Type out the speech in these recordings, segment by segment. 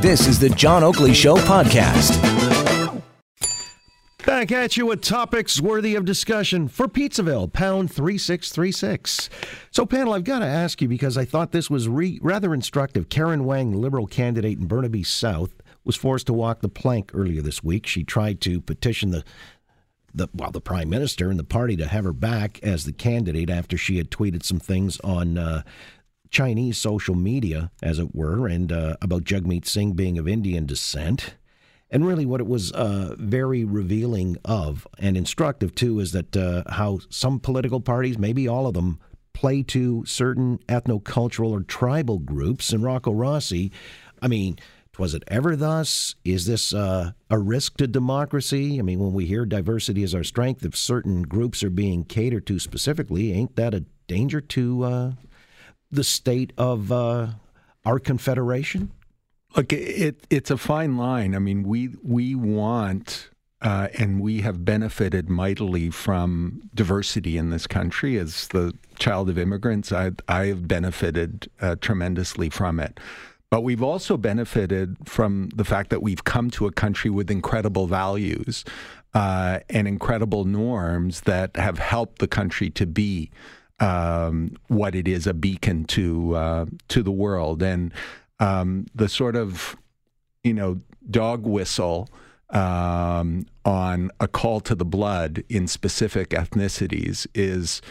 This is the John Oakley Show podcast. Back at you with topics worthy of discussion for Pizzaville, pound 3636. So, panel, I've got to ask you because I thought this was re- rather instructive. Karen Wang, Liberal candidate in Burnaby South, was forced to walk the plank earlier this week. She tried to petition the the well, the prime minister and the party to have her back as the candidate after she had tweeted some things on uh, Chinese social media, as it were, and uh, about Jagmeet Singh being of Indian descent. And really, what it was uh, very revealing of and instructive too is that uh, how some political parties, maybe all of them, play to certain ethnocultural or tribal groups. And Rocco Rossi, I mean, was it ever thus? Is this uh, a risk to democracy? I mean, when we hear diversity is our strength, if certain groups are being catered to specifically, ain't that a danger to uh, the state of uh, our confederation? Look, it, it's a fine line. I mean, we we want uh, and we have benefited mightily from diversity in this country. As the child of immigrants, I I have benefited uh, tremendously from it. But we've also benefited from the fact that we've come to a country with incredible values uh, and incredible norms that have helped the country to be um, what it is a beacon to uh, to the world. And um, the sort of you know dog whistle um, on a call to the blood in specific ethnicities is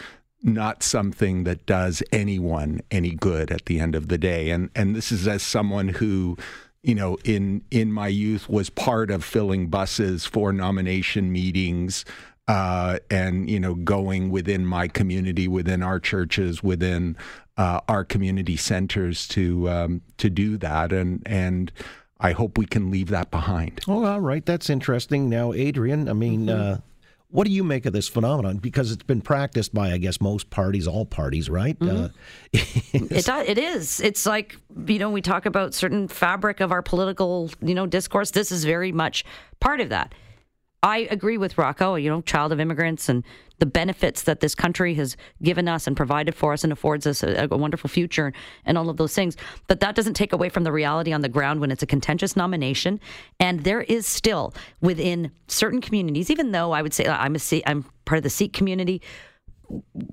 not something that does anyone any good at the end of the day. And and this is as someone who you know in in my youth was part of filling buses for nomination meetings uh, and you know going within my community within our churches within uh, our community centers to um, to do that and and I hope we can leave that behind. Oh, all right, that's interesting. Now, Adrienne, I mean, mm-hmm. uh, what do you make of this phenomenon? Because it's been practiced by, I guess, most parties, all parties, right? Mm-hmm. Uh, it, it is. It's like you know we talk about certain fabric of our political you know discourse. This is very much part of that. I agree with Rocco, you know, child of immigrants and the benefits that this country has given us and provided for us and affords us a, a, wonderful future and all of those things. But that doesn't take away from the reality on the ground when it's a contentious nomination. And there is still within certain communities, even though I would say I'm a I'm part of the Sikh community,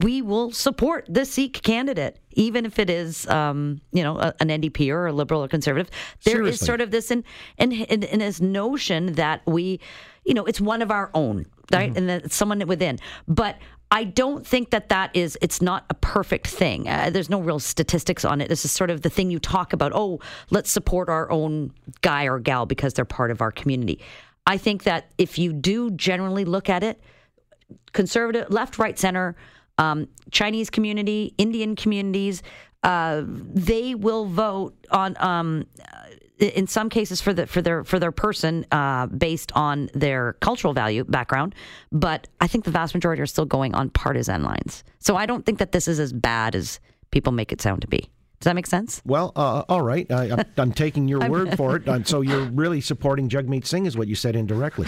we will support the Sikh candidate, even if it is, um, you know, a, an NDP or a liberal or conservative. There Seriously. is sort of this in, in, in, in this notion that we you know, it's one of our own, right? Mm-hmm. And then someone within. But I don't think that that is, it's not a perfect thing. Uh, there's no real statistics on it. This is sort of the thing you talk about. Oh, let's support our own guy or gal because they're part of our community. I think that if you do generally look at it, conservative, left, right, center, um, Chinese community, Indian communities, uh, they will vote on um, in some cases for the for their for their person uh, based on their cultural value background, but I think the vast majority are still going on partisan lines. So I don't think that this is as bad as people make it sound to be. Does that make sense? Well, uh, all right. I, am taking your word for it. so you're really supporting Jagmeet Singh, is what you said indirectly.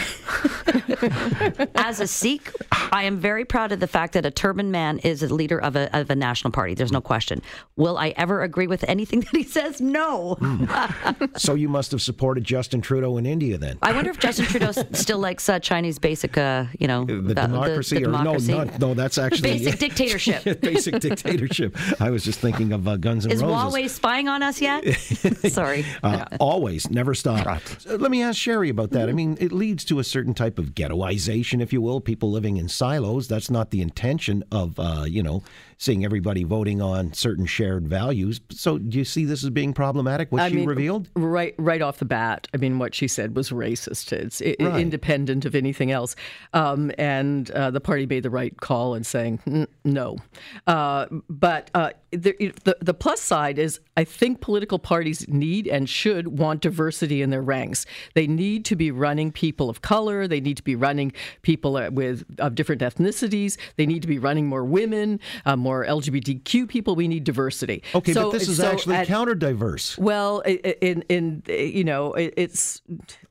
As a Sikh, I am very proud of the fact that a turban man is a leader of a, of a national party. There's no question. Will I ever agree with anything that he says? No. Mm. so you must have supported Justin Trudeau in India then. I wonder if Justin Trudeau still likes uh, Chinese basic, uh, you know, the, democracy, the, the democracy. or no, not, no, that's actually basic dictatorship. basic dictatorship. I was just thinking of uh, Guns and. Huawei spying on us yet? Sorry. Uh, always, never stop. Right. let me ask Cheri about that. I mean, it leads to a certain type of ghettoization, if you will, people living in silos. That's not the intention of, uh, you know, seeing everybody voting on certain shared values. So, do you see this as being problematic? What I she mean, revealed right, right off the bat. I mean, what she said was racist. It's it, right. independent of anything else. Um, and uh, the party made the right call in saying no. Uh, but uh, the, the, the plus side is I think political parties need and should want diversity in their ranks. They need to be running people of color. They need to be running people uh, with of different ethnicities. They need to be running more women, um, more LGBTQ people. We need diversity. Okay, so, but this is so actually at, counter diverse. Well, in in you know it's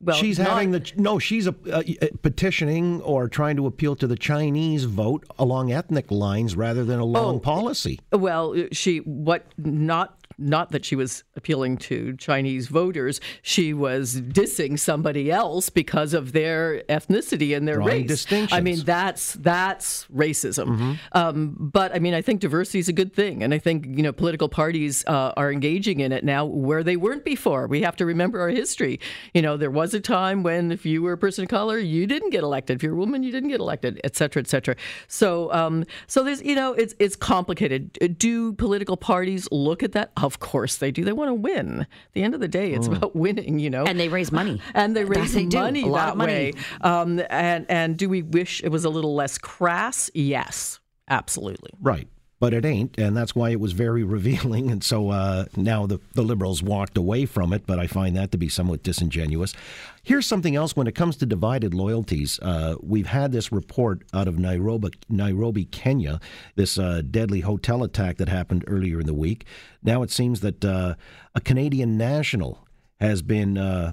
well. She's not, having the no. She's a, uh, a, uh, petitioning or trying to appeal to the Chinese vote along ethnic lines rather than along oh, policy. Well, she what not not that she was appealing to Chinese voters, she was dissing somebody else because of their ethnicity and their Drawing race. I mean, that's that's racism. Um, but I mean, I think diversity is a good thing, and I think you know political parties uh, are engaging in it now where they weren't before. We have to remember our history. You know, there was a time when if you were a person of color, you didn't get elected. If you're a woman, you didn't get elected, et cetera, et cetera. So, um, so there's you know, it's it's complicated. Do political parties look at that? Of course they do. They want to win. At the end of the day, it's about winning. You know, And they raise money. and they raise they do. money A lot that of money. way. Um, and and do we wish it was a little less crass? Yes, absolutely. Right. But it ain't, and that's why it was very revealing. And so uh, now the, the Liberals walked away from it, but I find that to be somewhat disingenuous. Here's something else when it comes to divided loyalties. Uh, we've had this report out of Nairobi, Nairobi Kenya, this uh, deadly hotel attack that happened earlier in the week. Now it seems that uh, a Canadian national has been uh,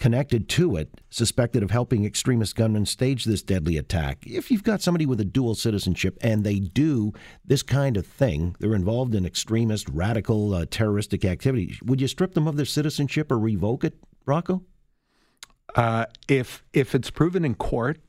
connected to it, suspected of helping extremist gunmen stage this deadly attack. If you've got somebody with a dual citizenship and they do this kind of thing, they're involved in extremist, radical, uh, terroristic activity, would you strip them of their citizenship or revoke it, Rocco? Uh, if if it's proven in court,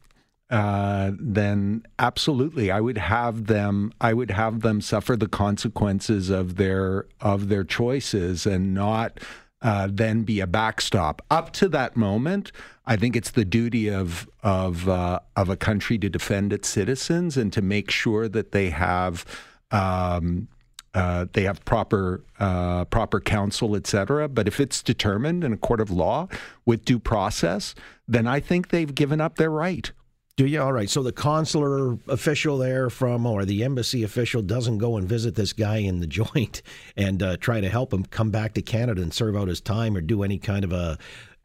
uh, then absolutely, I would have them. I would have them suffer the consequences of their of their choices, and not uh, then be a backstop. Up to that moment, I think it's the duty of of uh, of a country to defend its citizens and to make sure that they have. Um, uh, they have proper uh, proper counsel, et cetera. But if it's determined in a court of law with due process, then I think they've given up their right. Do you? All right. So the consular official there from, or the embassy official doesn't go and visit this guy in the joint and uh, try to help him come back to Canada and serve out his time or do any kind of a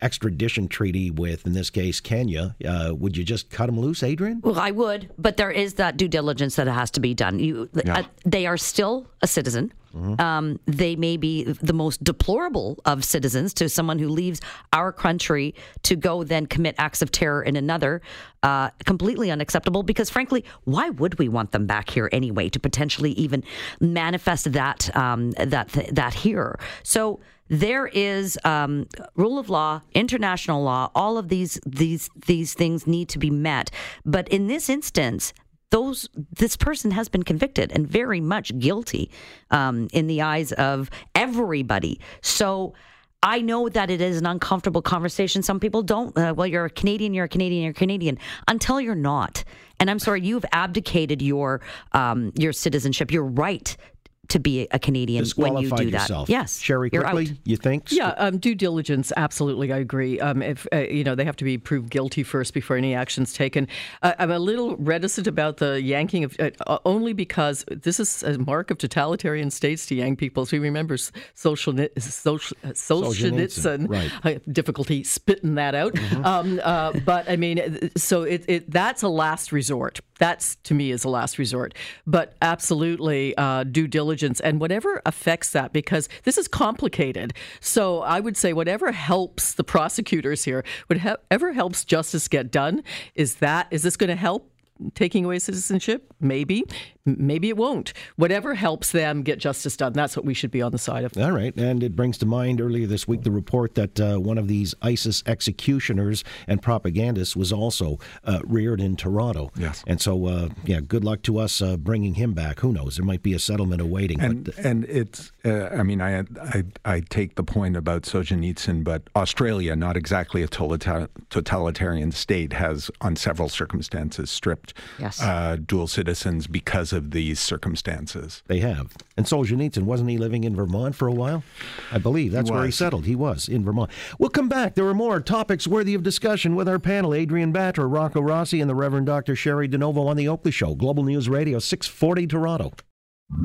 extradition treaty with, in this case, Kenya. Uh, would you just cut him loose, Adrienne? Well, I would, but there is that due diligence that has to be done. You, uh, they are still a citizen. Um, they may be the most deplorable of citizens to someone who leaves our country to go then commit acts of terror in another. Uh, completely unacceptable because, frankly, why would we want them back here anyway to potentially even manifest that um, that that here? So there is um, rule of law, international law. All of these these these things need to be met. But in this instance, those this person has been convicted and very much guilty um, in the eyes of everybody. So. I know that it is an uncomfortable conversation. Some people don't. Uh, well, you're a Canadian, you're a Canadian, you're a Canadian until you're not. And I'm sorry, you've abdicated your um, your citizenship, your right to be a Canadian when you Disqualified do that. Yes, Cheri, you're quickly, you think? Yeah, um, due diligence. Absolutely, I agree. Um, if uh, you know, they have to be proved guilty first before any action's taken. Uh, I'm a little reticent about the yanking of uh, uh, only because this is a mark of totalitarian states to yank people. So we remember social social Solzhenitsyn. Right. I have difficulty spitting that out. Um, uh, but I mean, so it, it that's a last resort. That's to me is a last resort. But absolutely, uh, due diligence and whatever affects that because this is complicated. So I would say whatever helps the prosecutors here, whatever helps justice get done, is that is this going to help? Taking away citizenship? Maybe. Maybe it won't. Whatever helps them get justice done, that's what we should be on the side of. All right. And it brings to mind earlier this week the report that uh, one of these ISIS executioners and propagandists was also uh, reared in Toronto. Yes. And so, uh, yeah, good luck to us uh, bringing him back. Who knows? There might be a settlement awaiting. And but and it's uh, I mean I, I I take the point about Solzhenitsyn, but Australia, not exactly a totalitarian state, has on several circumstances stripped Yes. uh, dual citizens because of these circumstances. they have. And Solzhenitsyn, wasn't he living in Vermont for a while? I believe that's where he settled. He was in Vermont. We'll come back. There are more topics worthy of discussion with our panel Adrienne Batra, Rocco Rossi, and the Reverend Dr. Cheri DiNovo on The Oakley Show, Global News Radio, 640 Toronto.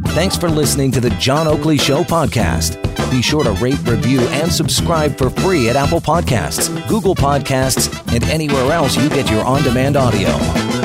Thanks for listening to the John Oakley Show podcast. Be sure to rate, review, and subscribe for free at Apple Podcasts, Google Podcasts, and anywhere else you get your on demand audio.